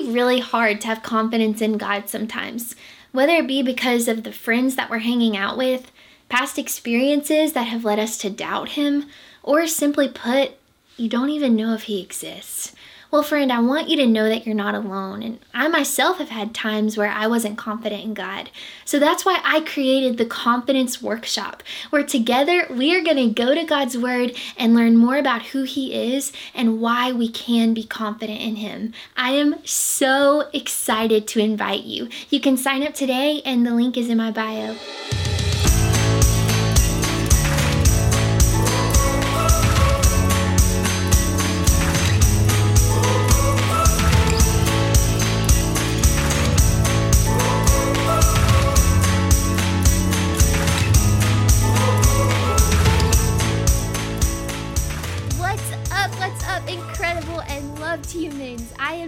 really hard to have confidence in God sometimes, whether it be because of the friends that we're hanging out with, past experiences that have led us to doubt Him, or simply put, you don't even know if He exists. Well, friend, I want you to know that you're not alone. And I myself have had times where I wasn't confident in God. So that's why I created the Confidence Workshop, where together we are going to go to God's Word and learn more about who He is and why we can be confident in Him. I am so excited to invite you. You can sign up today, and the link is in my bio.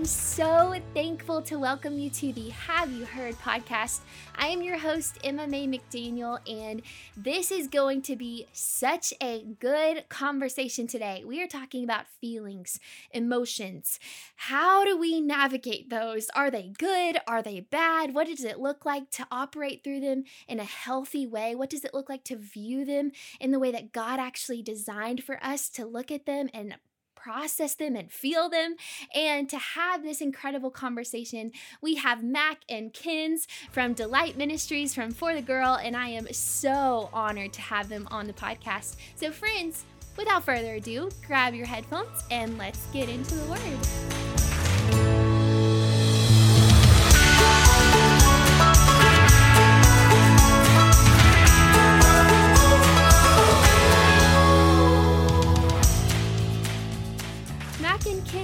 So thankful to welcome you to the Have You Heard podcast. I am your host, Emma Mae McDaniel, and this is going to be such a good conversation today. We are talking about feelings, emotions. How do we navigate those? Are they good? Are they bad? What does it look like to operate through them in a healthy way? What does it look like to view them in the way that God actually designed for us to look at them and process them and feel them. And to have this incredible conversation, we have Mac and Kins from Delight Ministries from For the Girl, and I am so honored to have them on the podcast. So, friends, without further ado, grab your headphones and let's get into the word.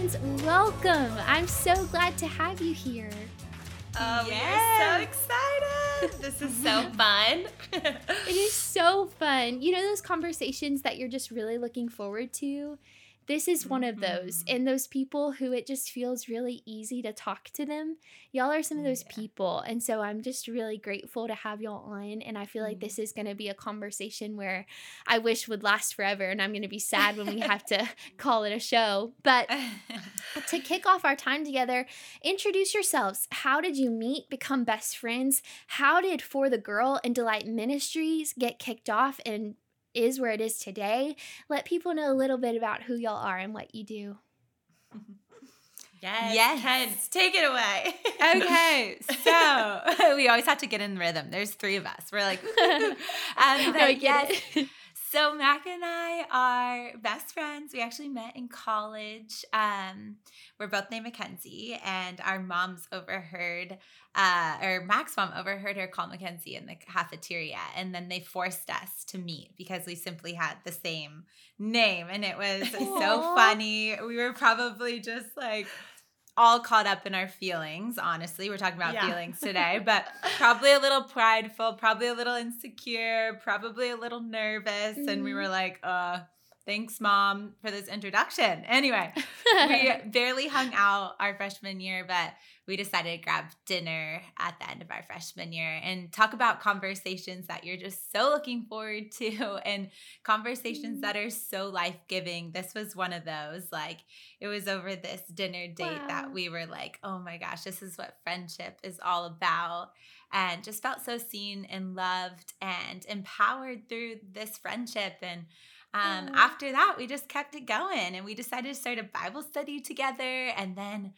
Kins, welcome. I'm so glad to have you here. Oh, yes. we're so excited. This is so fun. it is so fun. You know, those conversations that you're just really looking forward to this is one of those mm-hmm. and those people who it just feels really easy to talk to them y'all are some of those yeah. people and so i'm just really grateful to have y'all on and i feel like mm-hmm. this is going to be a conversation where i wish would last forever and i'm going to be sad when we have to call it a show but to kick off our time together introduce yourselves how did you meet become best friends how did for the girl and delight ministries get kicked off and is where it is today, let people know a little bit about who y'all are and what you do. Yes. Yes. Take it away. okay. So we always have to get in rhythm. There's three of us. We're like, um, no, yes. So Mac and I are best friends. We actually met in college. Um, we're both named Mackenzie, and our moms overheard, uh, or Mac's mom overheard her call Mackenzie in the cafeteria, and then they forced us to meet because we simply had the same name, and it was Aww. so funny. We were probably just like all caught up in our feelings, honestly. We're talking about yeah. feelings today, but probably a little prideful, probably a little insecure, probably a little nervous. Mm-hmm. And we were mm-hmm. like, uh, thanks, mom, for this introduction. Anyway, we barely hung out our freshman year, but we decided to grab dinner at the end of our freshman year and talk about conversations that you're just so looking forward to and conversations mm. that are so life giving. This was one of those. Like, it was over this dinner date wow. that we were like, oh my gosh, this is what friendship is all about. And just felt so seen and loved and empowered through this friendship. And um, after that, we just kept it going and we decided to start a Bible study together. And then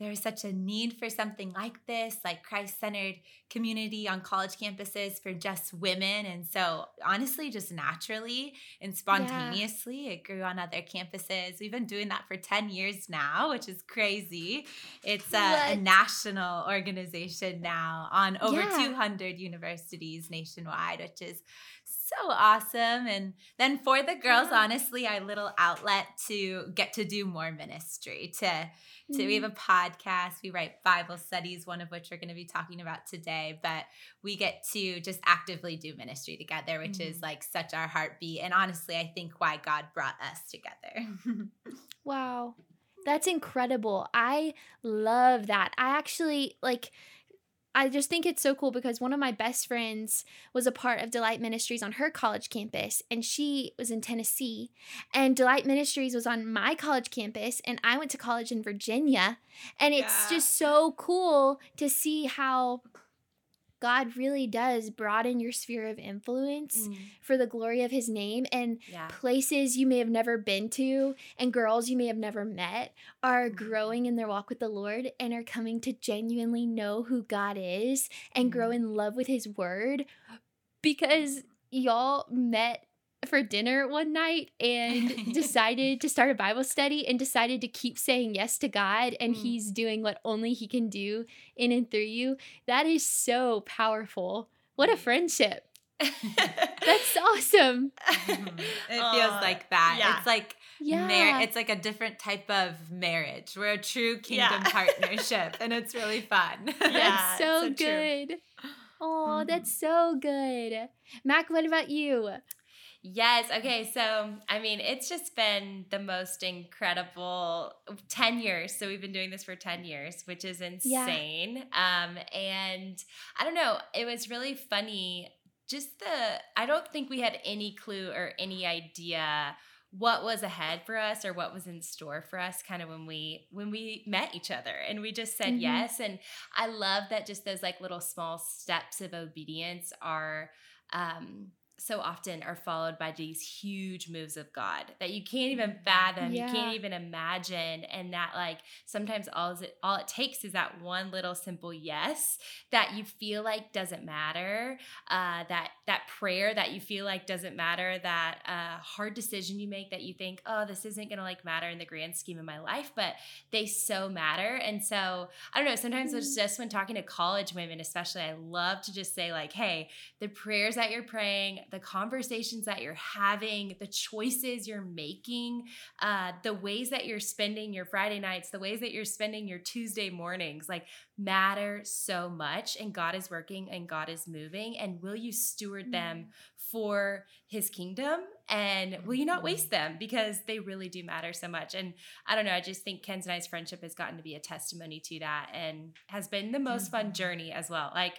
there is such a need for something like this, like Christ centered community on college campuses for just women. And so, honestly, just naturally and spontaneously, yeah. it grew on other campuses. We've been doing that for 10 years now, which is crazy. It's a, a national organization now on over yeah. 200 universities nationwide, which is so awesome. And then for the girls, yeah. honestly, our little outlet to get to do more ministry, to to mm-hmm. we have a podcast, we write Bible studies, one of which we're going to be talking about today, but we get to just actively do ministry together, which mm-hmm. is like such our heartbeat. And honestly, I think why God brought us together. wow. That's incredible. I love that. I actually like I just think it's so cool because one of my best friends was a part of Delight Ministries on her college campus, and she was in Tennessee. And Delight Ministries was on my college campus, and I went to college in Virginia. And it's yeah. just so cool to see how God really does broaden your sphere of influence mm. for the glory of his name and yeah. places you may have never been to and girls you may have never met are mm. growing in their walk with the Lord and are coming to genuinely know who God is and mm. grow in love with his word because y'all met for dinner one night and decided to start a Bible study and decided to keep saying yes to God and mm. he's doing what only he can do in and through you. That is so powerful. What a friendship. That's awesome. it feels like that. Yeah. It's like yeah. Mar- it's like a different type of marriage. We're a true kingdom yeah. partnership and it's really fun. Yeah, that's so, so good. Oh, mm-hmm. that's so good. Mac, what about you? Yes. Okay. So, I mean, it's just been the most incredible 10 years. So, we've been doing this for 10 years, which is insane. Yeah. Um, and I don't know, it was really funny. Just the, I don't think we had any clue or any idea what was ahead for us or what was in store for us kind of when we when we met each other and we just said mm-hmm. yes and i love that just those like little small steps of obedience are um so often are followed by these huge moves of God that you can't even mm, fathom, yeah. you can't even imagine, and that like sometimes all it all it takes is that one little simple yes that you feel like doesn't matter, uh, that that prayer that you feel like doesn't matter, that uh, hard decision you make that you think oh this isn't gonna like matter in the grand scheme of my life, but they so matter, and so I don't know. Sometimes mm-hmm. it's just when talking to college women, especially, I love to just say like, hey, the prayers that you're praying the conversations that you're having, the choices you're making, uh, the ways that you're spending your Friday nights, the ways that you're spending your Tuesday mornings, like matter so much. And God is working and God is moving. And will you steward them mm-hmm. for his kingdom? And will you not mm-hmm. waste them because they really do matter so much? And I don't know, I just think Kins and I's friendship has gotten to be a testimony to that and has been the most fun mm-hmm. journey as well. Like,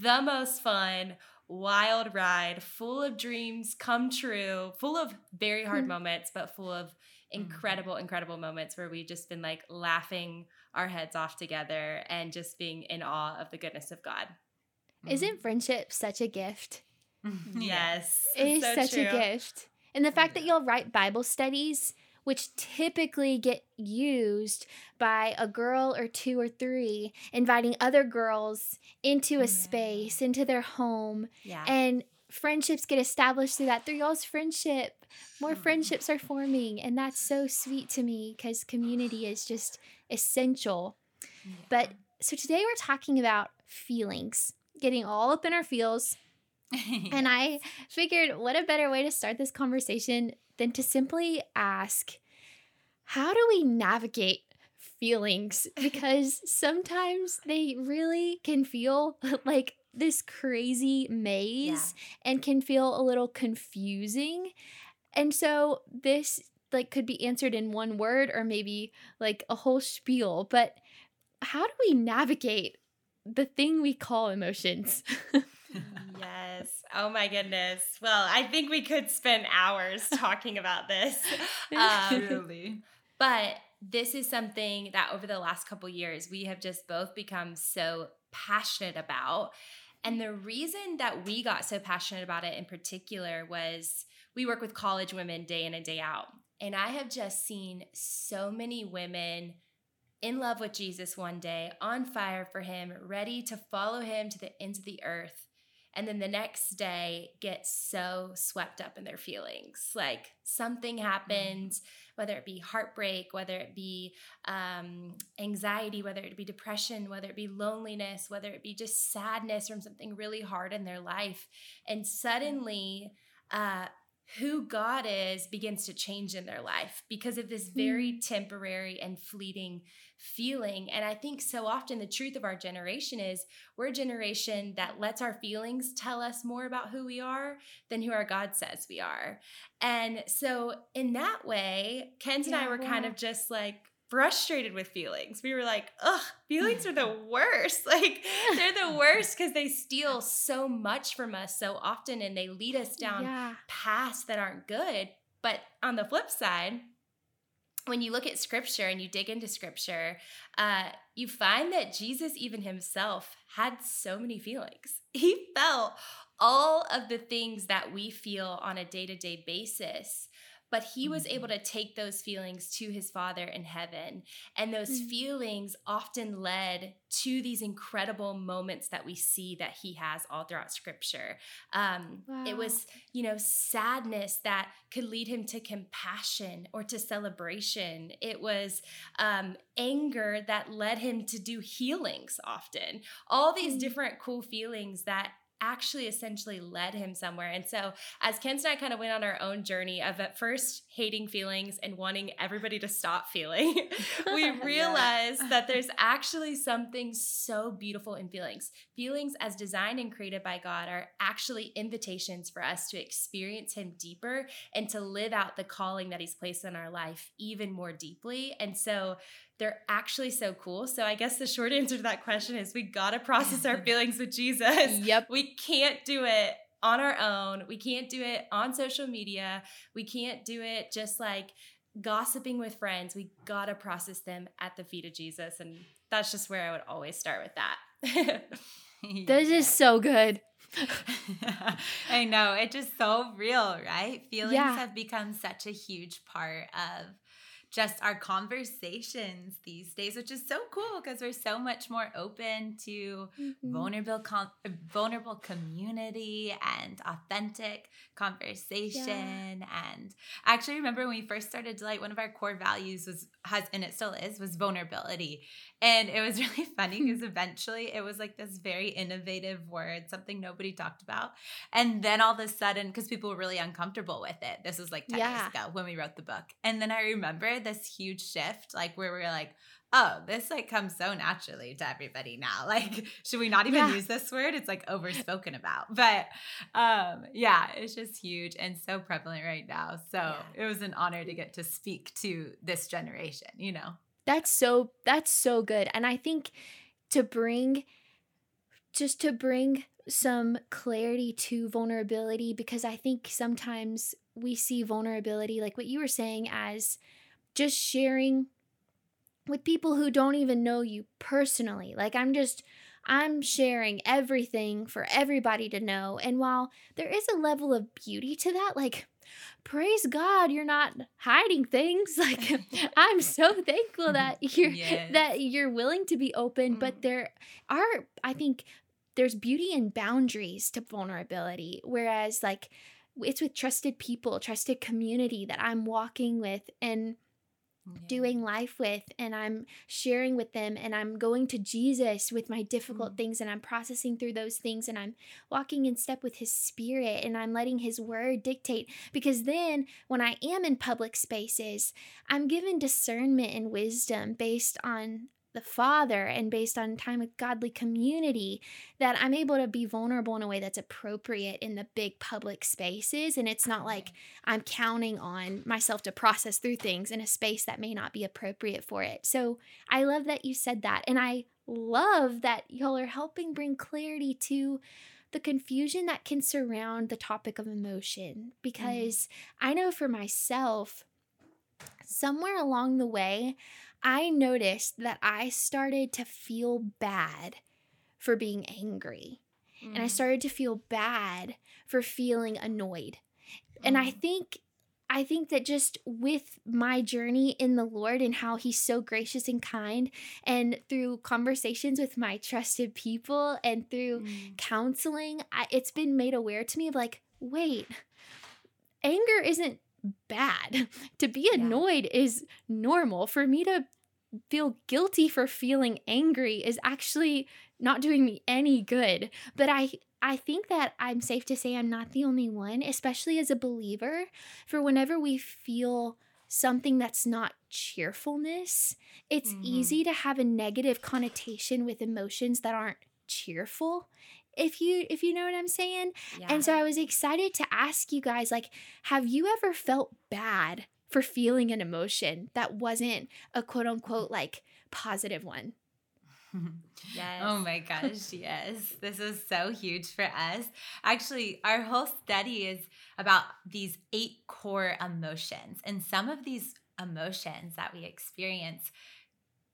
the most fun wild ride full of dreams come true, full of very hard mm-hmm. moments, but full of incredible, mm-hmm. incredible moments where we've just been like laughing our heads off together and just being in awe of the goodness of God. Isn't mm-hmm. friendship such a gift? yes. It is so such true. a gift. And the fact that you'll write Bible studies which typically get used by a girl or two or three, inviting other girls into a yeah. space, into their home. Yeah. And friendships get established through that. Through y'all's friendship, more mm. friendships are forming. And that's so sweet to me because community is just essential. Yeah. But so today we're talking about feelings, getting all up in our feels. and I figured what a better way to start this conversation than to simply ask, how do we navigate feelings? Because sometimes they really can feel like this crazy maze yeah. and can feel a little confusing. And so this like could be answered in one word or maybe like a whole spiel, but how do we navigate the thing we call emotions? yes. Oh my goodness. Well, I think we could spend hours talking about this. Um, really. But this is something that over the last couple years we have just both become so passionate about. And the reason that we got so passionate about it in particular was we work with college women day in and day out. And I have just seen so many women in love with Jesus one day, on fire for him, ready to follow him to the ends of the earth and then the next day get so swept up in their feelings. Like something mm-hmm. happens whether it be heartbreak whether it be um, anxiety whether it be depression whether it be loneliness whether it be just sadness from something really hard in their life. And suddenly uh, who God is begins to change in their life because of this very mm. temporary and fleeting feeling. And I think so often the truth of our generation is we're a generation that lets our feelings tell us more about who we are than who our God says we are. And so, in that way, Kins and I were kind of just like, frustrated with feelings. We were like, ugh, feelings are the worst. Like, they're the worst because they steal so much from us so often and they lead us down yeah. paths that aren't good. But on the flip side, when you look at scripture and you dig into scripture, uh, you find that Jesus, even himself, had so many feelings. He felt all of the things that we feel on a day to day basis but he was able mm-hmm. to take those feelings to his father in heaven and those mm-hmm. feelings often led to these incredible moments that we see that he has all throughout scripture um, wow. it was you know sadness that could lead him to compassion or to celebration it was um, anger that led him to do healings often all these mm-hmm. different cool feelings that actually essentially led him somewhere. And so, as Kins and I kind of went on our own journey of at first hating feelings and wanting everybody to stop feeling, we realized yeah. that there's actually something so beautiful in feelings. Feelings, as designed and created by God, are actually invitations for us to experience Him deeper and to live out the calling that He's placed in our life even more deeply. And so, they're actually so cool. So I guess the short answer to that question is we got to process our feelings with Jesus. Yep. We can't do it on our own. We can't do it on social media. We can't do it just like gossiping with friends. We got to process them at the feet of Jesus. And that's just where I would always start with that. this is so good. I know. It's just so real, right? Feelings yeah. have become such a huge part of just our conversations these days, which is so cool because we're so much more open to mm-hmm. vulnerable, com- vulnerable community and authentic conversation. Yeah. And I actually remember when we first started Delight, one of our core values was has and it still is was vulnerability. And it was really funny because eventually it was like this very innovative word, something nobody talked about. And then all of a sudden, because people were really uncomfortable with it, this was like 10 yeah. years ago when we wrote the book. And then I remember this huge shift, like where we are like, oh, this like comes so naturally to everybody now. Like, should we not even yeah. use this word? It's like overspoken about. But um, yeah, it's just huge and so prevalent right now. So yeah. it was an honor to get to speak to this generation, you know. That's so that's so good. And I think to bring just to bring some clarity to vulnerability because I think sometimes we see vulnerability like what you were saying as just sharing with people who don't even know you personally. Like I'm just I'm sharing everything for everybody to know. And while there is a level of beauty to that, like praise God you're not hiding things. Like I'm so thankful that you're yes. that you're willing to be open, mm. but there are I think there's beauty in boundaries to vulnerability whereas like it's with trusted people, trusted community that I'm walking with and doing life with and I'm sharing with them and I'm going to Jesus with my difficult mm. things and I'm processing through those things and I'm walking in step with his spirit and I'm letting his word dictate because then when I am in public spaces I'm given discernment and wisdom based on the Father and based on time with godly community, that I'm able to be vulnerable in a way that's appropriate in the big public spaces. And it's not like I'm counting on myself to process through things in a space that may not be appropriate for it. So I love that you said that. And I love that y'all are helping bring clarity to the confusion that can surround the topic of emotion. Because mm. I know for myself, somewhere along the way, I noticed that I started to feel bad for being angry. Mm. And I mm. started to feel bad for feeling annoyed. Mm. And I mm. think I think that just with my journey in the Lord and how He's so gracious and kind, and through conversations with my trusted people and through mm. counseling, I, it's been made aware to me of like, wait, anger isn't bad. to be annoyed yeah. is normal. For me to feel guilty for feeling angry is actually not doing me any good. But I I think that I'm safe to say I'm not the only one, especially as a believer, for whenever we feel something that's not cheerfulness, it's mm-hmm. easy to have a negative connotation with emotions that aren't cheerful if you if you know what I'm saying. Yeah. And so I was excited to ask you guys like have you ever felt bad for feeling an emotion that wasn't a quote unquote like positive one. Oh yes. Oh my gosh, yes. This is so huge for us. Actually, our whole study is about these eight core emotions. And some of these emotions that we experience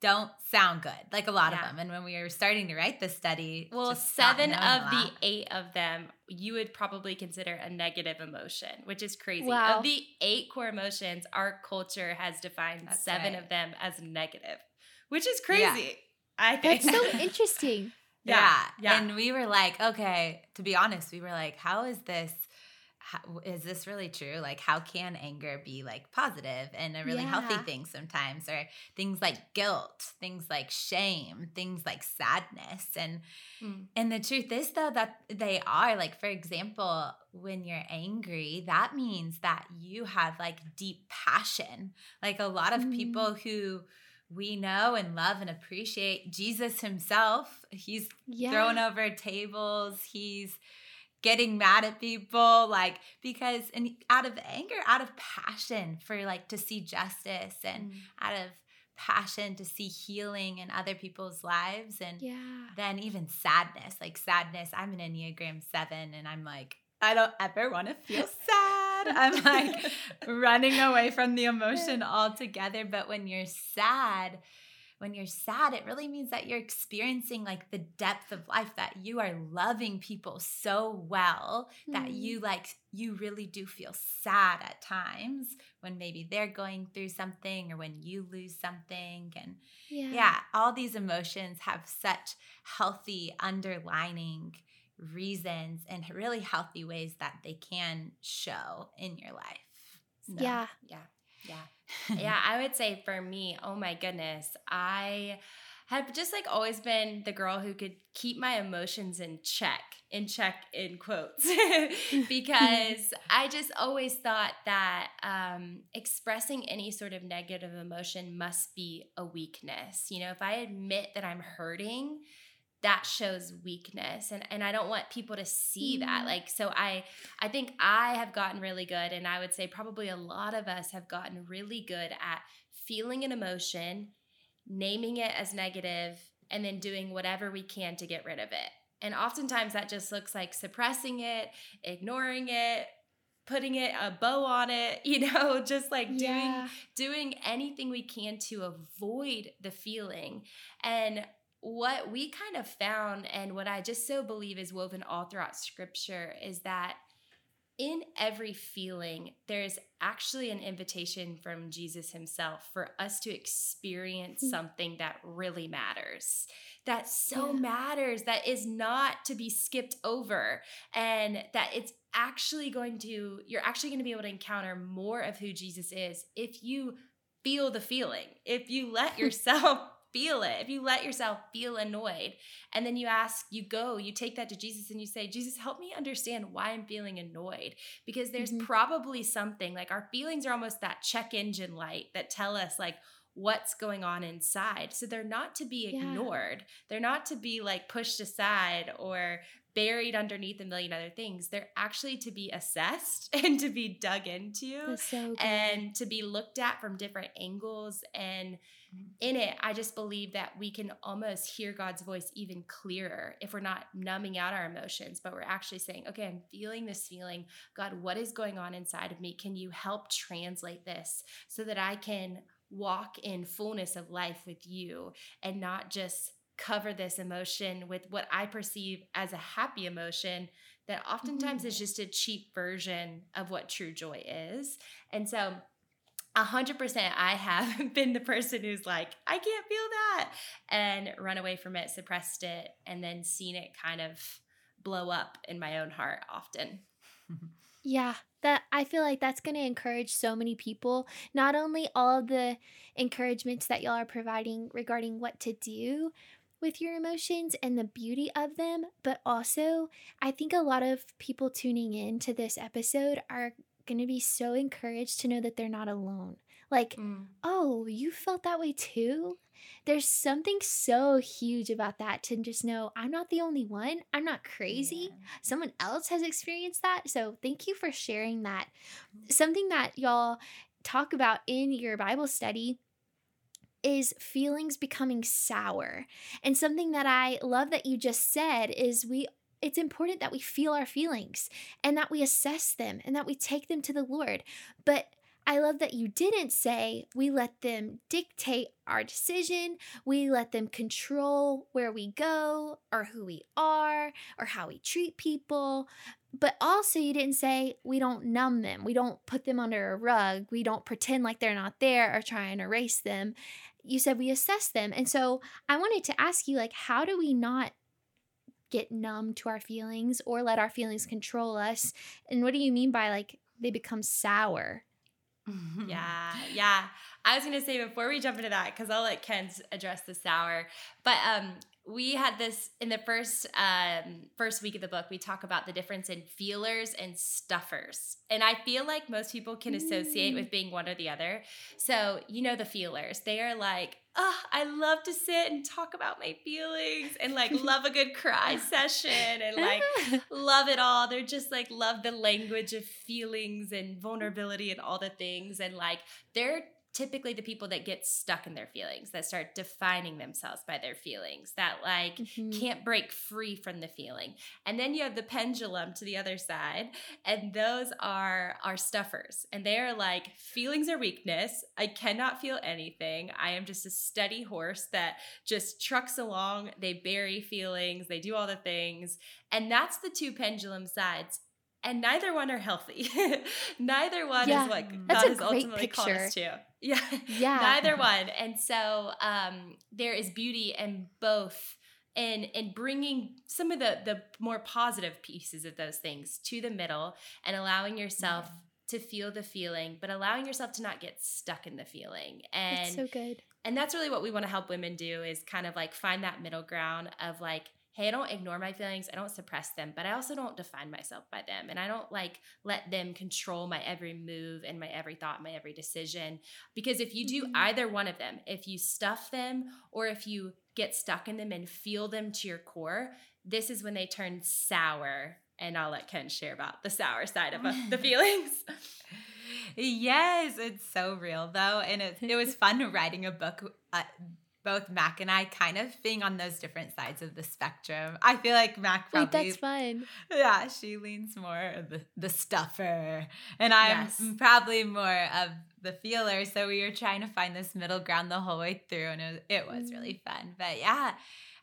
don't sound good, like a lot yeah. of them. And when we were starting to write the study, well, seven of the eight of them you would probably consider a negative emotion, which is crazy. Wow. Of the eight core emotions, our culture has defined That's seven right. of them as negative, which is crazy. Yeah. I think that's so interesting. Yeah. yeah. And we were like, okay, to be honest, we were like, how is this? How, is this really true? Like, how can anger be like positive and a really yeah. healthy thing sometimes? Or things like guilt, things like shame, things like sadness. And mm. and the truth is though that they are like, for example, when you're angry, that means that you have like deep passion. Like a lot of mm. people who we know and love and appreciate Jesus himself. He's yeah. throwing over tables. He's getting mad at people like because and out of anger out of passion for like to see justice and mm. out of passion to see healing in other people's lives and yeah. then even sadness like sadness i'm an enneagram 7 and i'm like i don't ever want to feel sad i'm like running away from the emotion altogether but when you're sad when you're sad, it really means that you're experiencing like the depth of life, that you are loving people so well mm. that hmm. you like, you really do feel sad at times when maybe they're going through something or when you lose something. And yeah, yeah all these emotions have such healthy underlining reasons and really healthy ways that they can show in your life. So, yeah. Yeah. Yeah. yeah, I would say for me, oh my goodness, I have just like always been the girl who could keep my emotions in check, in check in quotes, because I just always thought that um, expressing any sort of negative emotion must be a weakness. You know, if I admit that I'm hurting, that shows weakness and and I don't want people to see mm-hmm. that like so I I think I have gotten really good and I would say probably a lot of us have gotten really good at feeling an emotion naming it as negative and then doing whatever we can to get rid of it and oftentimes that just looks like suppressing it ignoring it putting it a bow on it you know just like yeah. doing doing anything we can to avoid the feeling and what we kind of found and what I just so believe is woven all throughout scripture is that in every feeling, there's actually an invitation from Jesus himself for us to experience hmm. something that really matters, that so yeah. matters, that is not to be skipped over, and that it's actually going to, you're actually going to be able to encounter more of who Jesus is if you feel the feeling, if you let yourself feel it, if you let yourself feel annoyed, and then you ask, you go, you take that to Jesus and you say, Jesus, help me understand why I'm feeling annoyed. Because there's mm-hmm. probably something like our feelings are almost that check engine light that tell us, like, what's going on inside. So they're not to be ignored. Yeah. They're not to be like pushed aside or buried underneath a million other things. They're actually to be assessed and to be dug into so and to be looked at from different angles. And in it, I just believe that we can almost hear God's voice even clearer if we're not numbing out our emotions, but we're actually saying, okay, I'm feeling this feeling. God, what is going on inside of me? Can you help translate this so that I can walk in fullness of life with you and not just cover this emotion with what I perceive as a happy emotion that oftentimes mm-hmm. is just a cheap version of what true joy is. And so, a hundred percent, I have been the person who's like, I can't feel that, and run away from it, suppressed it, and then seen it kind of blow up in my own heart often. Yeah, that I feel like that's going to encourage so many people. Not only all of the encouragements that y'all are providing regarding what to do, with your emotions and the beauty of them, but also I think a lot of people tuning in to this episode are going to be so encouraged to know that they're not alone. Like, mm. oh, you felt that way too? There's something so huge about that to just know I'm not the only one. I'm not crazy. Yeah. Someone else has experienced that. So, thank you for sharing that. Something that y'all talk about in your Bible study is feelings becoming sour. And something that I love that you just said is we it's important that we feel our feelings and that we assess them and that we take them to the Lord. But I love that you didn't say we let them dictate our decision, we let them control where we go or who we are or how we treat people. But also, you didn't say we don't numb them, we don't put them under a rug, we don't pretend like they're not there or try and erase them. You said we assess them. And so I wanted to ask you, like, how do we not get numb to our feelings or let our feelings control us. And what do you mean by like they become sour? yeah, yeah. I was gonna say before we jump into that, because I'll let Kins address the sour. But um, we had this in the first um, first week of the book we talk about the difference in feelers and stuffers and i feel like most people can associate mm. with being one or the other so you know the feelers they are like oh i love to sit and talk about my feelings and like love a good cry session and like ah. love it all. They're just like love the language of feelings and vulnerability and all the things and like they're typically the people that get stuck in their feelings that start defining themselves by their feelings that like mm-hmm. can't break free from the feeling. And then you have the pendulum to the other side and those are our stuffers and they are like feelings are weakness. I cannot feel anything. I am just a steady horse that just trucks along. They bury feelings. They do all the things. And that's the two pendulum sides and neither one are healthy. neither one yeah, is what God has ultimately picture. called us to. Yeah, yeah, neither one. And so um, there is beauty in both, in in bringing some of the the more positive pieces of those things to the middle and allowing yourself. Yeah. To feel the feeling, but allowing yourself to not get stuck in the feeling. And that's so good. And that's really what we want to help women do is kind of like find that middle ground of like, hey, I don't ignore my feelings, I don't suppress them, but I also don't define myself by them. And I don't like let them control my every move and my every thought, my every decision. Because if you do mm-hmm. either one of them, if you stuff them or if you get stuck in them and feel them to your core, this is when they turn sour. And I'll let Kins share about the sour side of uh, the feelings. yes, it's so real though. And it, it was fun writing a book. Uh, both Mac and I kind of being on those different sides of the spectrum. I feel like Mac probably Wait, that's fun. Yeah, she leans more the, the stuffer. And I'm yes. probably more of the feeler. So we were trying to find this middle ground the whole way through and it was, it was really mm. fun. But yeah,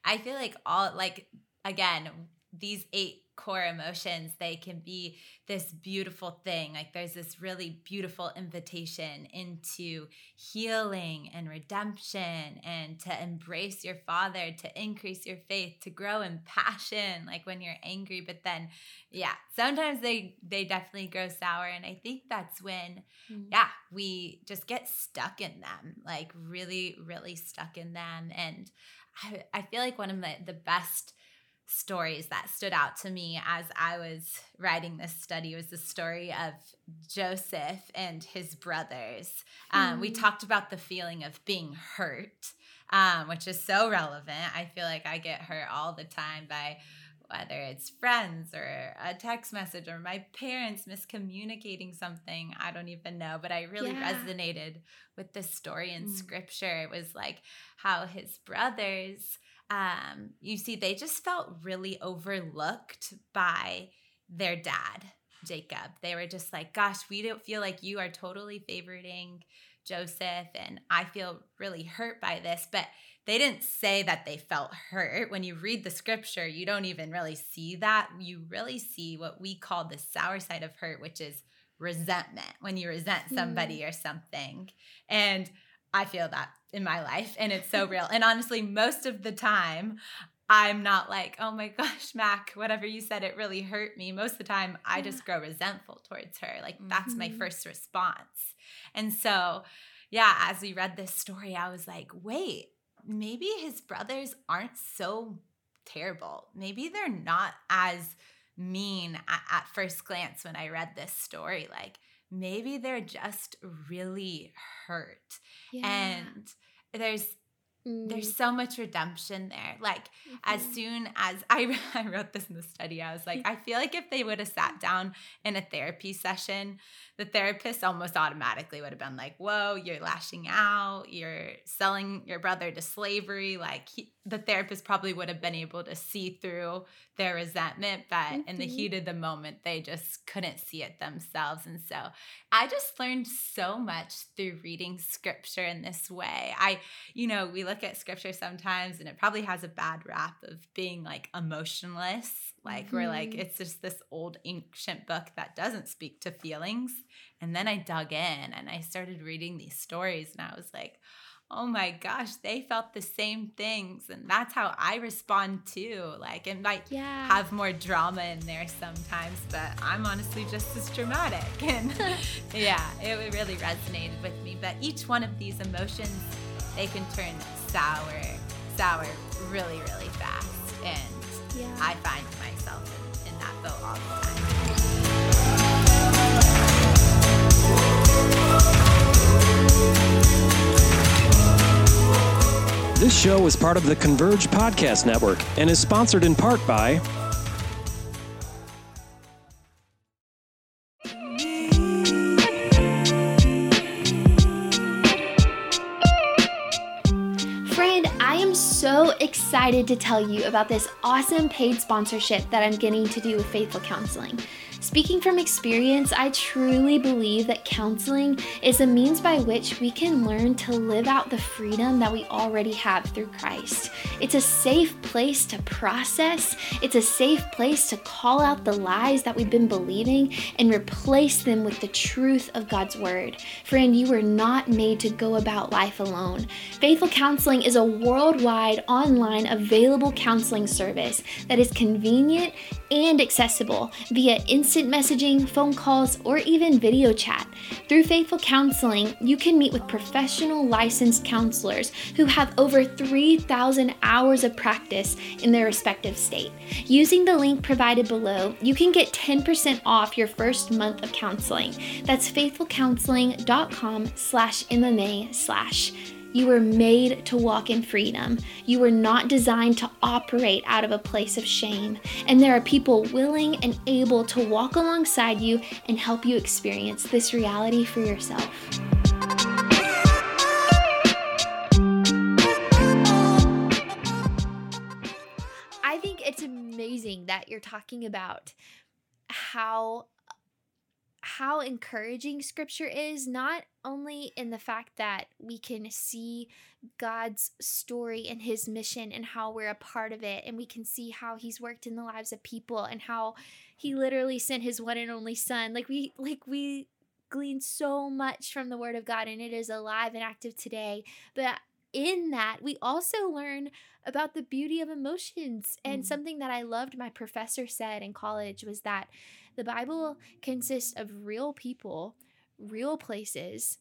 I feel like all like again, these eight core emotions, they can be this beautiful thing. Like there's this really beautiful invitation into healing and redemption and to embrace your father, to increase your faith, to grow in passion, like when you're angry. But then, yeah, sometimes they they definitely grow sour. And I think that's when, mm. yeah, we just get stuck in them, like really, really stuck in them. And I, I feel like one of the, the best stories that stood out to me as I was writing this study was the story of Joseph and his brothers. Um, mm. We hmm. talked about the feeling of being hurt, um, which is so relevant. I feel like I get hurt all the time by whether it's friends or a text message or my parents miscommunicating something. I don't even know, but I really yeah. resonated with this story in mm. scripture. It was like how his brothers um, you see, they just felt really overlooked by their dad, Jacob. They were just like, gosh, we don't feel like you are totally favoriting Joseph, and I feel really hurt by this. But they didn't say that they felt hurt. When you read the scripture, you don't even really see that. You really see what we call the sour side of hurt, which is resentment, when you resent somebody mm. or something. And I feel that in my life and it's so real. And honestly, most of the time, I'm not like, oh my gosh, Mac, whatever you said, it really hurt me. Most of the time, I just grow resentful towards her. Like, mm-hmm. that's my mm-hmm. first response. And so, yeah, as we read this story, I was like, wait, maybe his brothers aren't so terrible. Maybe they're not as mean at, at first glance when I read this story. Like, maybe they're just really hurt. Yeah. And there's Mm. There's so much redemption there. Like mm-hmm. as soon as I, I wrote this in the study, I was like, I feel like if they would have sat down in a therapy session, the therapist almost automatically would have been like, "Whoa, you're lashing out. You're selling your brother to slavery." Like he, the therapist probably would have been able to see through their resentment, but mm-hmm. in the mm-hmm. heat of the moment, they just couldn't see it themselves. And so, I just learned so much through reading scripture in this way. I, you know, we look at scripture sometimes and it probably has a bad rap of being like emotionless. Like, mm-hmm. we're like, it's just this old ancient book that doesn't speak to feelings. And then I dug in and I started reading these stories and I was like, oh my gosh, they felt the same things. And that's how I respond too. Like, it might yeah. have more drama in there sometimes, but I'm honestly just as dramatic. And yeah, it really resonated with me. But each one of these emotions, they can turn sour, sour really, really fast. And yeah. I find myself in, in that boat all the time. This show is part of the Converge Podcast Network and is sponsored in part by excited to tell you about this awesome paid sponsorship that I'm getting to do with Faithful Counseling. Speaking from experience, I truly believe that counseling is a means by which we can learn to live out the freedom that we already have through Christ. It's a safe place to process, it's a safe place to call out the lies that we've been believing and replace them with the truth of God's Word. Friend, you were not made to go about life alone. Faithful Counseling is a worldwide, online, available counseling service that is convenient and accessible via Instagram instant messaging, phone calls, or even video chat. Through Faithful Counseling, you can meet with professional licensed counselors who have over 3,000 hours of practice in their respective state. Using the link provided below, you can get 10% off your first month of counseling. That's faithfulcounseling.com slash MMA slash you were made to walk in freedom. You were not designed to operate out of a place of shame. And there are people willing and able to walk alongside you and help you experience this reality for yourself. I think it's amazing that you're talking about how how encouraging scripture is, not only in the fact that we can see God's story and his mission and how we're a part of it, and we can see how he's worked in the lives of people and how he literally sent his one and only son. Like we like we glean so much from the word of God and it is alive and active today. But in that, we also learn about the beauty of emotions. And mm. something that I loved my professor said in college was that the Bible consists of real people, real places,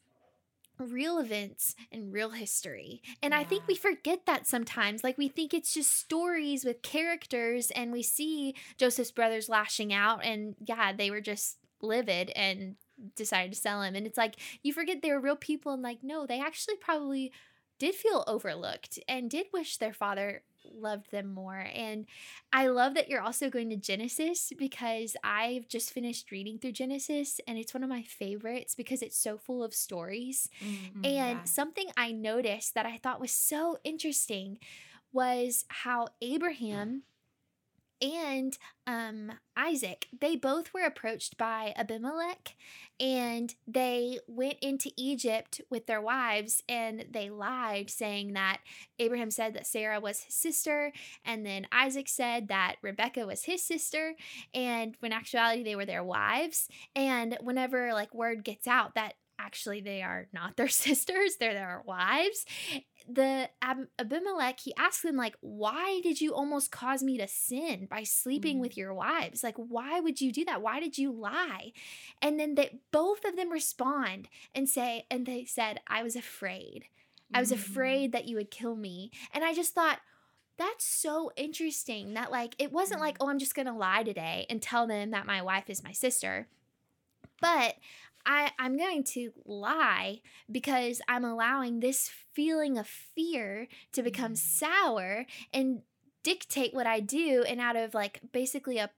real events and real history. And yeah. I think we forget that sometimes. Like we think it's just stories with characters and we see Joseph's brothers lashing out and yeah, they were just livid and decided to sell him. And it's like you forget they were real people and like no, they actually probably did feel overlooked and did wish their father loved them more. And I love that you're also going to Genesis because I've just finished reading through Genesis and it's one of my favorites because it's so full of stories. Mm-hmm, and yeah. something I noticed that I thought was so interesting was how Abraham and um, Isaac, they both were approached by Abimelech and they went into Egypt with their wives and they lied, saying that Abraham said that Sarah was his sister, and then Isaac said that Rebecca was his sister, and when actuality they were their wives. And whenever like word gets out that actually they are not their sisters, they're their wives. The Ab- Abimelech, he asked them like, "Why did you almost cause me to sin by sleeping mm. with your wives? Like, why would you do that? Why did you lie?" And then they both of them respond and say, and they said, "I was afraid. I was mm. afraid that you would kill me." And I just thought, that's so interesting that like it wasn't like, "Oh, I'm just going to lie today and tell them that my wife is my sister." But I, I'm going to lie because I'm allowing this feeling of fear to become mm. sour and dictate what I do. And out of like basically a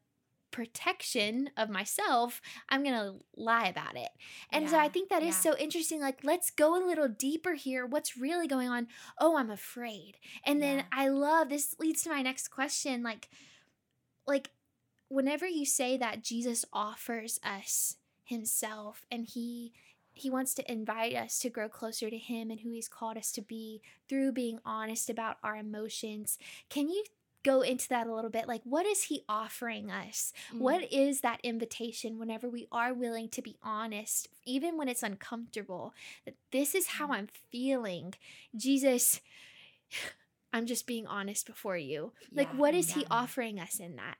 protection of myself, I'm going to lie about it. And yeah, so I think that is yeah. so interesting. Like, let's go a little deeper here. What's really going on? Oh, I'm afraid. And yeah. then I love this leads to my next question. Like, like, whenever you say that Jesus offers us himself and he he wants to invite us to grow closer to him and who he's called us to be through being honest about our emotions. Can you go into that a little bit? Like what is he offering us? Mm. What is that invitation whenever we are willing to be honest, even when it's uncomfortable? That this is how mm. I'm feeling. Jesus I'm just being honest before you. Yeah, like what is yeah. he offering us in that?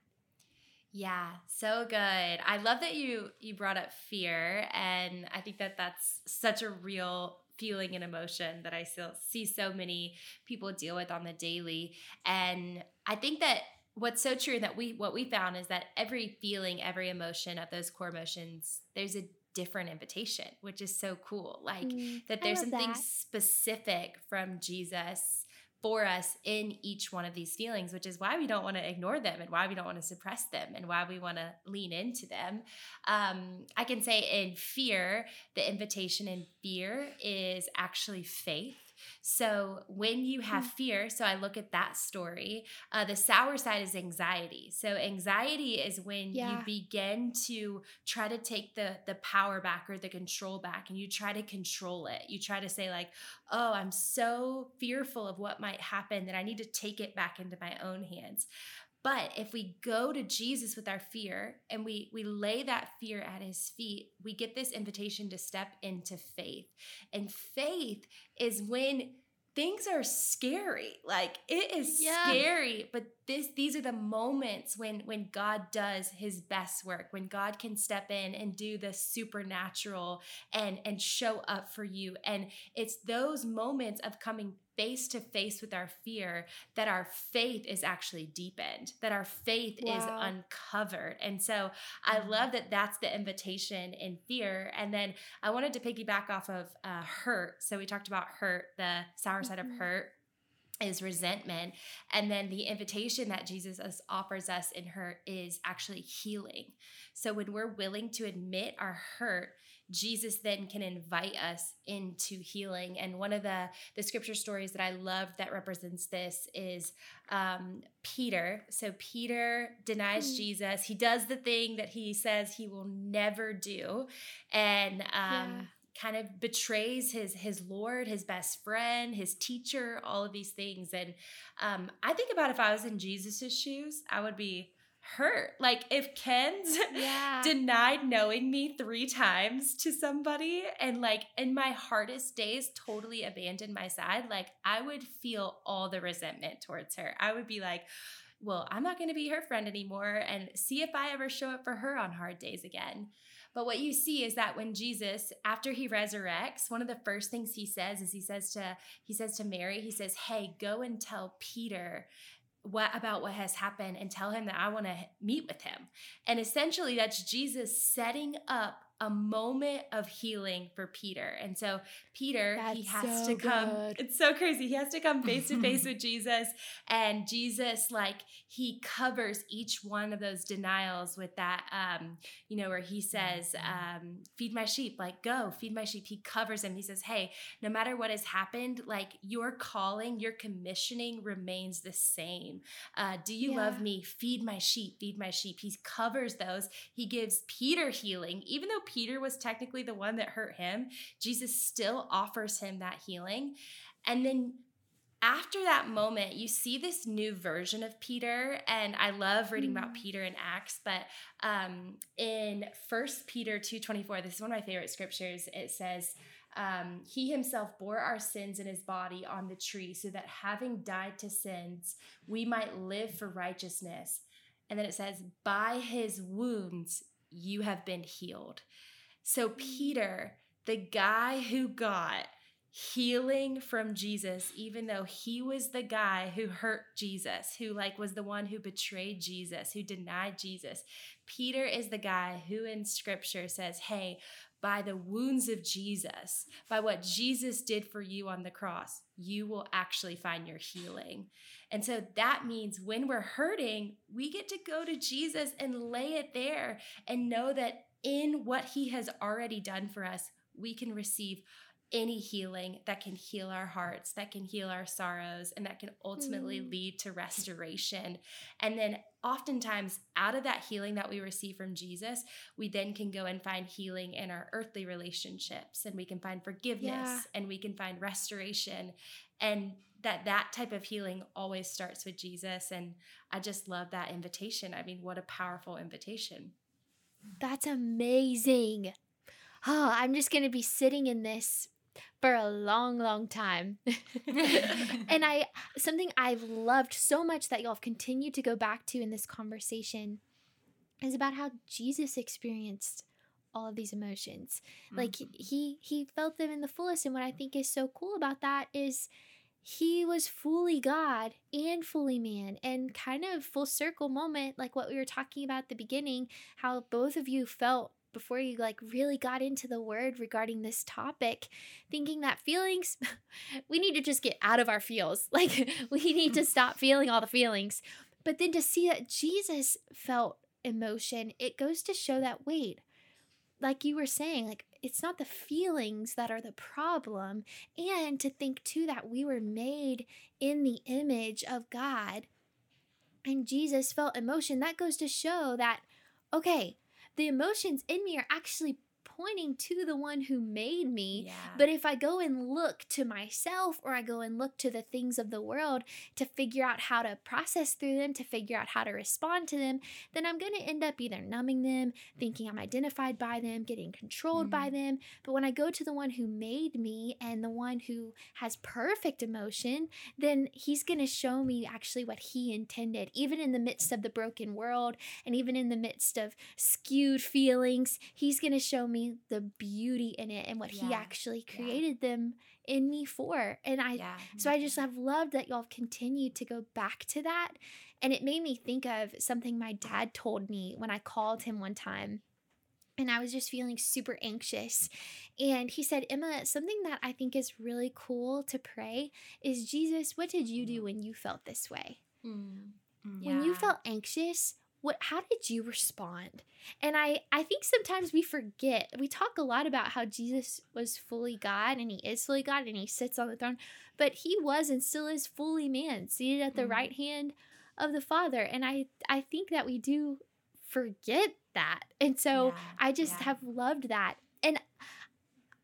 Yeah, so good. I love that you you brought up fear and I think that that's such a real feeling and emotion that I still see so many people deal with on the daily and I think that what's so true that we what we found is that every feeling, every emotion of those core emotions, there's a different invitation, which is so cool. Like mm, that there's something that. specific from Jesus for us in each one of these feelings, which is why we don't want to ignore them and why we don't want to suppress them and why we want to lean into them. Um, I can say in fear, the invitation in fear is actually faith. So when you have hmm. fear, so I look at that story, uh, the sour side is anxiety. So anxiety is when yeah. you begin to try to take the the power back or the control back, and you try to control it. You try to say like, "Oh, I'm so fearful of what might happen that I need to take it back into my own hands." But if we go to Jesus with our fear and we we lay that fear at his feet, we get this invitation to step into faith. And faith is when things are scary. Like it is yeah. scary, but this these are the moments when when God does his best work, when God can step in and do the supernatural and and show up for you. And it's those moments of coming face to face with our fear that our faith is actually deepened that our faith wow. is uncovered and so i mm-hmm. love that that's the invitation in fear and then i wanted to piggyback off of uh, hurt so we talked about hurt the sour mm-hmm. side of mm-hmm. hurt is resentment and then the invitation that jesus offers us in hurt is actually healing so when we're willing to admit our hurt Jesus then can invite us into healing. And one of the the scripture stories that I love that represents this is um, Peter. So Peter denies mm. Jesus. He does the thing that he says he will never do, and um, yeah. kind of betrays his his Lord, his best friend, his teacher, all of these things. And um, I think about if I was in Jesus's shoes, I would be hurt. Like if Kins yeah. denied knowing me three times to somebody and like in my hardest days totally abandoned my side, like I would feel all the resentment towards her. I would be like, well, I'm not going to be her friend anymore and see if I ever show up for her on hard days again. But what you see is that when Jesus, after he resurrects, one of the first things he says is he says to he says to Mary, he says, "Hey, go and tell Peter what about what has happened and tell him that I want to meet with him. And essentially that's Jesus setting up a moment of healing for Peter. And so Peter, That's he has so to come. Good. It's so crazy. He has to come face to face with Jesus. And Jesus, like, he covers each one of those denials with that, um, you know, where he says, mm-hmm. um, feed my sheep, like, go, feed my sheep. He covers him. He says, hey, no matter what has happened, like, your calling, your commissioning remains the same. Uh, do you yeah. love me? Feed my sheep, feed my sheep. He covers those. He gives Peter healing, even though Peter was technically the one that hurt him, Jesus still offers him that healing. And then after that moment, you see this new version of Peter, and I love reading mm. about Peter in Acts. But um, in First Peter two twenty four, this is one of my favorite scriptures. It says, um, "He himself bore our sins in his body on the tree, so that having died to sins, we might live for righteousness." And then it says, "By his wounds you have been healed. So, mm. Peter, the guy who got healing from Jesus, even though he was the guy who hurt Jesus, who like was the one who betrayed Jesus, who denied Jesus. Peter is the guy who in scripture says, Hey, by the wounds of Jesus, by what Jesus did for you on the cross, you will actually find your healing. And so that means when we're hurting, we get to go to Jesus and lay it there and know that in what he has already done for us, we can receive any healing that can heal our hearts, that can heal our sorrows, and that can ultimately mm. lead to restoration. And then, oftentimes, out of that healing that we receive from Jesus, we then can go and find healing in our earthly relationships, and we can find forgiveness, yeah. and we can find restoration. And that that type of healing always starts with Jesus and I just love that invitation. I mean, what a powerful invitation. That's amazing. Oh, I'm just going to be sitting in this for a long, long time. and I something I've loved so much that y'all have continued to go back to in this conversation is about how Jesus experienced all of these emotions. Mm-hmm. Like he he felt them in the fullest and what I think is so cool about that is he was fully God and fully man and kind of full circle moment like what we were talking about at the beginning how both of you felt before you like really got into the word regarding this topic thinking that feelings we need to just get out of our feels. Like we need to stop feeling all the feelings. But then to see that Jesus felt emotion it goes to show that wait like you were saying like it's not the feelings that are the problem and to think too that we were made in the image of God and Jesus felt emotion that goes to show that okay the emotions in me are actually pointing to the one who made me. Yeah. But if I go and look to myself or I go and look to the things of the world to figure out how to process through them, to figure out how to respond to them, then I'm going to end up either numbing them, thinking I'm identified by them, getting controlled mm. by them. But when I go to the one who made me and the one who has perfect emotion, then he's going to show me actually what he intended, even in the midst of the broken world and even in the midst of skewed feelings. He's going to show me the beauty in it and what yeah. he actually created yeah. them in me for. And I yeah. so I just have loved that y'all continued to go back to that. And it made me think of something my dad told me when I called him one time. And I was just feeling super anxious. And he said, Emma, something that I think is really cool to pray is Jesus, what did you do mm. when you felt this way? Mm. When you felt anxious, what how did you respond? And i i think sometimes we forget we talk a lot about how jesus was fully god and he is fully god and he sits on the throne but he was and still is fully man seated at the mm-hmm. right hand of the father. And i i think that we do forget that. And so yeah, i just yeah. have loved that. And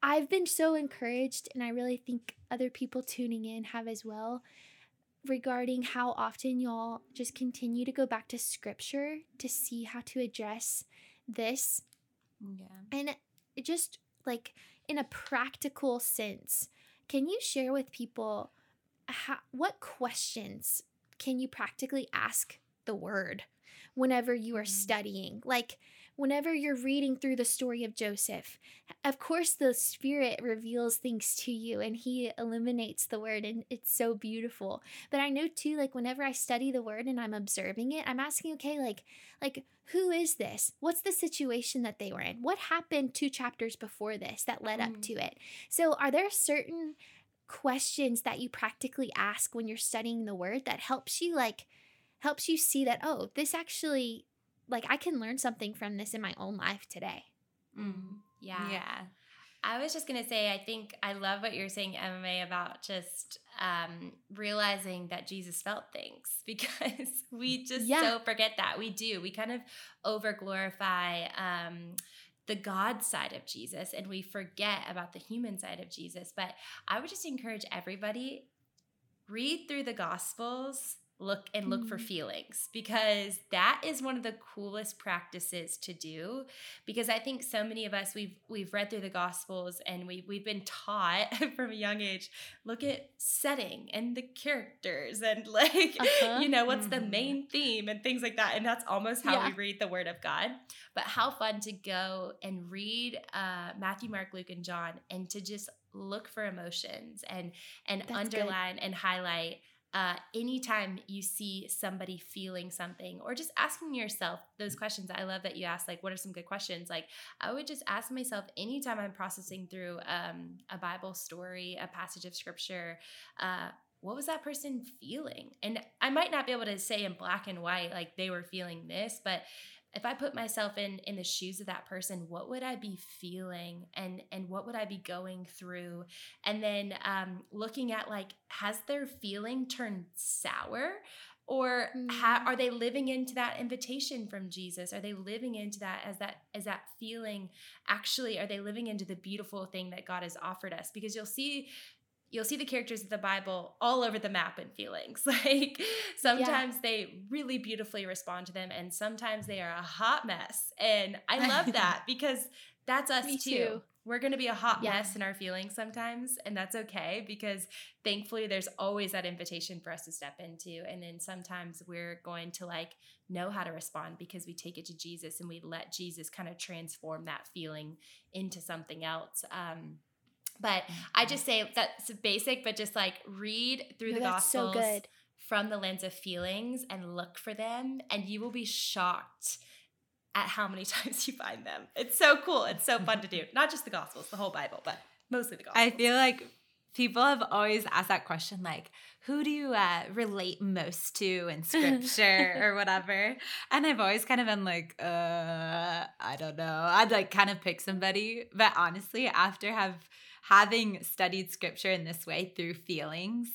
i've been so encouraged and i really think other people tuning in have as well regarding how often y'all just continue to go back to scripture to see how to address this. Yeah. And just like in a practical sense, can you share with people how, what questions can you practically ask the word whenever you are mm. studying? Like, whenever you're reading through the story of Joseph, of course, the Spirit reveals things to you and He illuminates the word, and it's so beautiful. But I know too, like, whenever I study the word and I'm observing it, I'm asking, okay, like, like, who is this? What's the situation that they were in? What happened two chapters before this that led mm. up to it? So, are there certain questions that you practically ask when you're studying the word that helps you, like, helps you see that, oh, this actually like I can learn something from this in my own life today. Mm, yeah. Yeah. I was just going to say, I think I love what you're saying, Emma, about just um, realizing that Jesus felt things because we just yeah. so forget that. We do. We kind of over glorify um, the God side of Jesus and we forget about the human side of Jesus. But I would just encourage everybody read through the Gospels look and look mm. for feelings because that is one of the coolest practices to do because i think so many of us we've we've read through the gospels and we we've been taught from a young age look at setting and the characters and like uh-huh. you know what's mm-hmm. the main theme and things like that and that's almost how yeah. we read the word of god but how fun to go and read uh, matthew mark luke and john and to just look for emotions and and that's underline good. and highlight uh, anytime you see somebody feeling something or just asking yourself those questions i love that you asked like what are some good questions? Like i would just ask myself anytime i'm processing through um, a bible story a passage of scripture uh, what was that person feeling? And i might not be able to say in black and white like they were feeling this but if i put myself in in the shoes of that person what would i be feeling and and what would i be going through? And then um looking at like has their feeling turned sour? Or ha- are mm. they living into that invitation from jesus? Are they living into that as that as that feeling actually are they living into the beautiful thing that god has offered us? Because you'll see you'll see the characters of the Bible all over the map in feelings. Like sometimes yeah. they really beautifully respond to them, and sometimes they are a hot mess. And I love that because that's us too. too. We're going to be a hot yeah. mess in our feelings sometimes, and that's okay because thankfully there's always that invitation for us to step into. And then sometimes we're going to like know how to respond because we take it to Jesus and we let Jesus kind of transform that feeling into something else. Um, but I just say that's basic, but just like read through no, the Gospels so from the lens of feelings and look for them, and you will be shocked at how many times you find them. It's so cool. It's so fun to do. Not just the Gospels, the whole Bible, but mostly the Gospels. I feel like people have always asked that question like who do you uh, relate most to in scripture or whatever and i've always kind of been like uh i don't know i'd like kind of pick somebody but honestly after have having studied scripture in this way through feelings,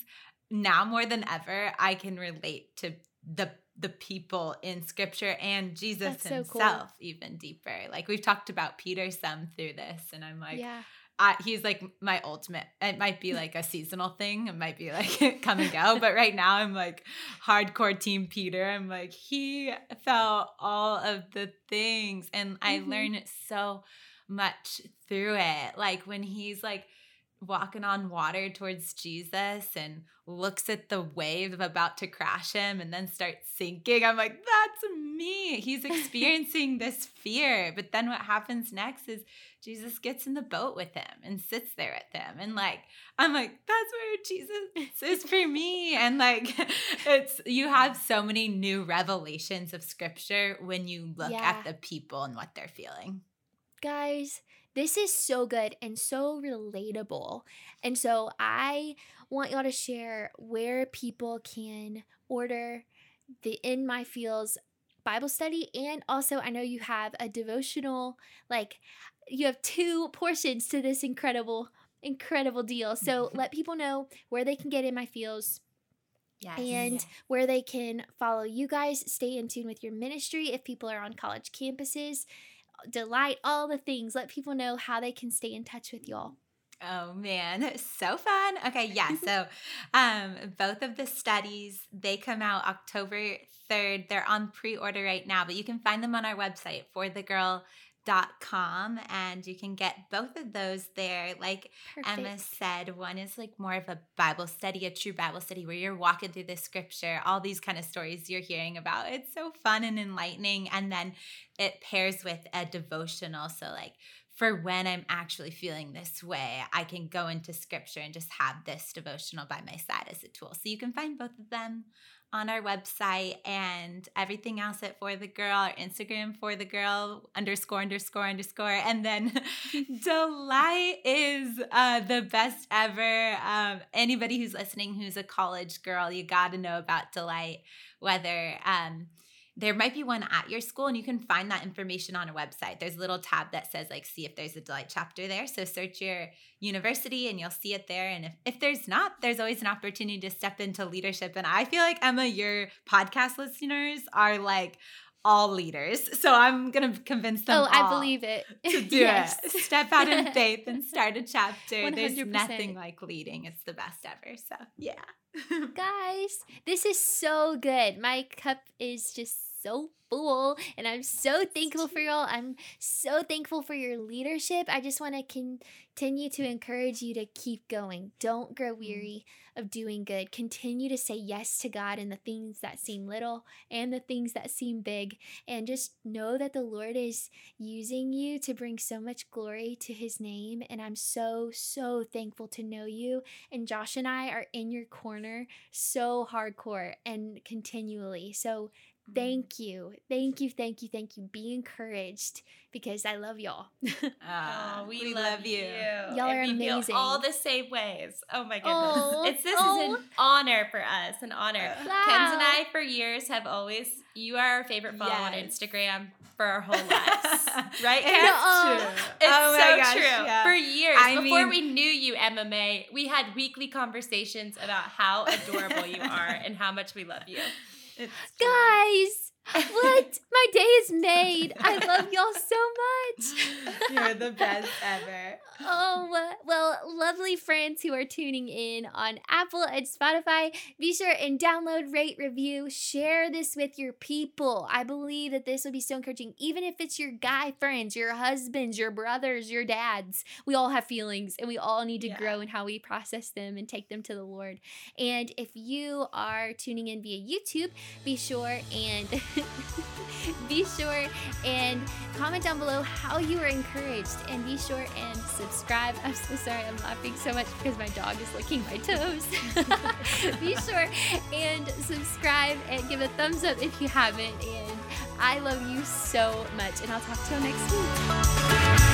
now more than ever, I can relate to the the people in scripture and Jesus That's himself so cool. even deeper. Like we've talked about Peter some through this, and I'm like, yeah. I, he's like my ultimate. It might be like a seasonal thing. It might be like come and go. But right now, I'm like hardcore team Peter. I'm like he felt all of the things, and I mm-hmm. learned so much through it. Like when he's like walking on water towards Jesus and looks at the wave about to crash him and then starts sinking. I'm like, that's me. He's experiencing this fear. But then what happens next is Jesus gets in the boat with him and sits there with him. And like, I'm like, that's where Jesus is for me. And like, it's, you have so many new revelations of scripture when you look yeah. at the people and what they're feeling guys, this is so good and so relatable. And so I want y'all to share where people can order the In My Feels Bible study. And also, I know you have a devotional, like, you have two portions to this incredible, incredible deal. So let people know where they can get In My Feels. Yes. And where they can follow you guys, stay in tune with your ministry if people are on college campuses delight, all the things. Let people know how they can stay in touch with y'all. Oh man, so fun. Okay, yeah. So um both of the studies, they come out October 3rd. They're on pre-order right now, but you can find them on our website for the girl dot com and you can get both of those there. Like Perfect. emma said one is like more of a bible study a true bible study where you're walking through the scripture all these kind of stories you're hearing about. It's so fun and enlightening and then it pairs with a devotional. So like for when i'm actually feeling this way i can go into scripture and just have this devotional by my side as a tool. So you can find both of them on our website and everything else at For the Girl, our Instagram For the Girl underscore underscore underscore. And then Delight is uh, the best ever. Um, anybody who's listening who's a college girl, you got to know about Delight, whether. Um, there might be one at your school and you can find that information on a website. There's a little tab that says like see if there's a delight chapter there. So search your university and you'll see it there. And if, if there's not there's always an opportunity to step into leadership. And i feel like emma your podcast listeners are like all leaders. So I'm gonna convince them. Oh, I believe it. To do yes. it. Step out in faith and start a chapter. 100%. There's nothing like leading. It's the best ever. So yeah. Guys, this is so good. My cup is just so full and I'm so thankful for y'all. I'm so thankful for your leadership. I just want to continue to encourage you to keep going. Don't grow mm. weary of doing good. Continue to say yes to God in the things that seem little and the things that seem big. And just know that the Lord is using you to bring so much glory to his name. And I'm so, so thankful to know you. And Josh and I are in your corner so hardcore and continually. So Mm-hmm. Thank you. Thank you. Thank you. Thank you. Be encouraged because I love y'all. oh, we, we love, love, you. Y'all are amazing. all the same ways. Oh my goodness. Oh, it's this oh. is an honor for us. An honor. Wow. Kins and I for years have always you are our favorite follow yes. on Instagram for our whole lives. right, Kins? Uh, it's oh so gosh, true. Yeah. For years. I before mean, we knew you, Emma, we had weekly conversations about how adorable you are and how much we love you. Guys, what? My day is made. I love y'all so much. You're the best ever. Oh, well, lovely friends who are tuning in on Apple and Spotify, be sure and download, rate, review, share this with your people. I believe that this will be so encouraging, even if it's your guy friends, your husbands, your brothers, your dads. We all have feelings and we all need to yeah. grow in how we process them and take them to the Lord. And if you are tuning in via YouTube, be sure and be sure and comment down below how you were encouraged and be sure and subscribe. I'm so sorry, I'm laughing so much because my dog is licking my toes. be sure and subscribe and give a thumbs up if you haven't. And I love you so much, and I'll talk to you next week.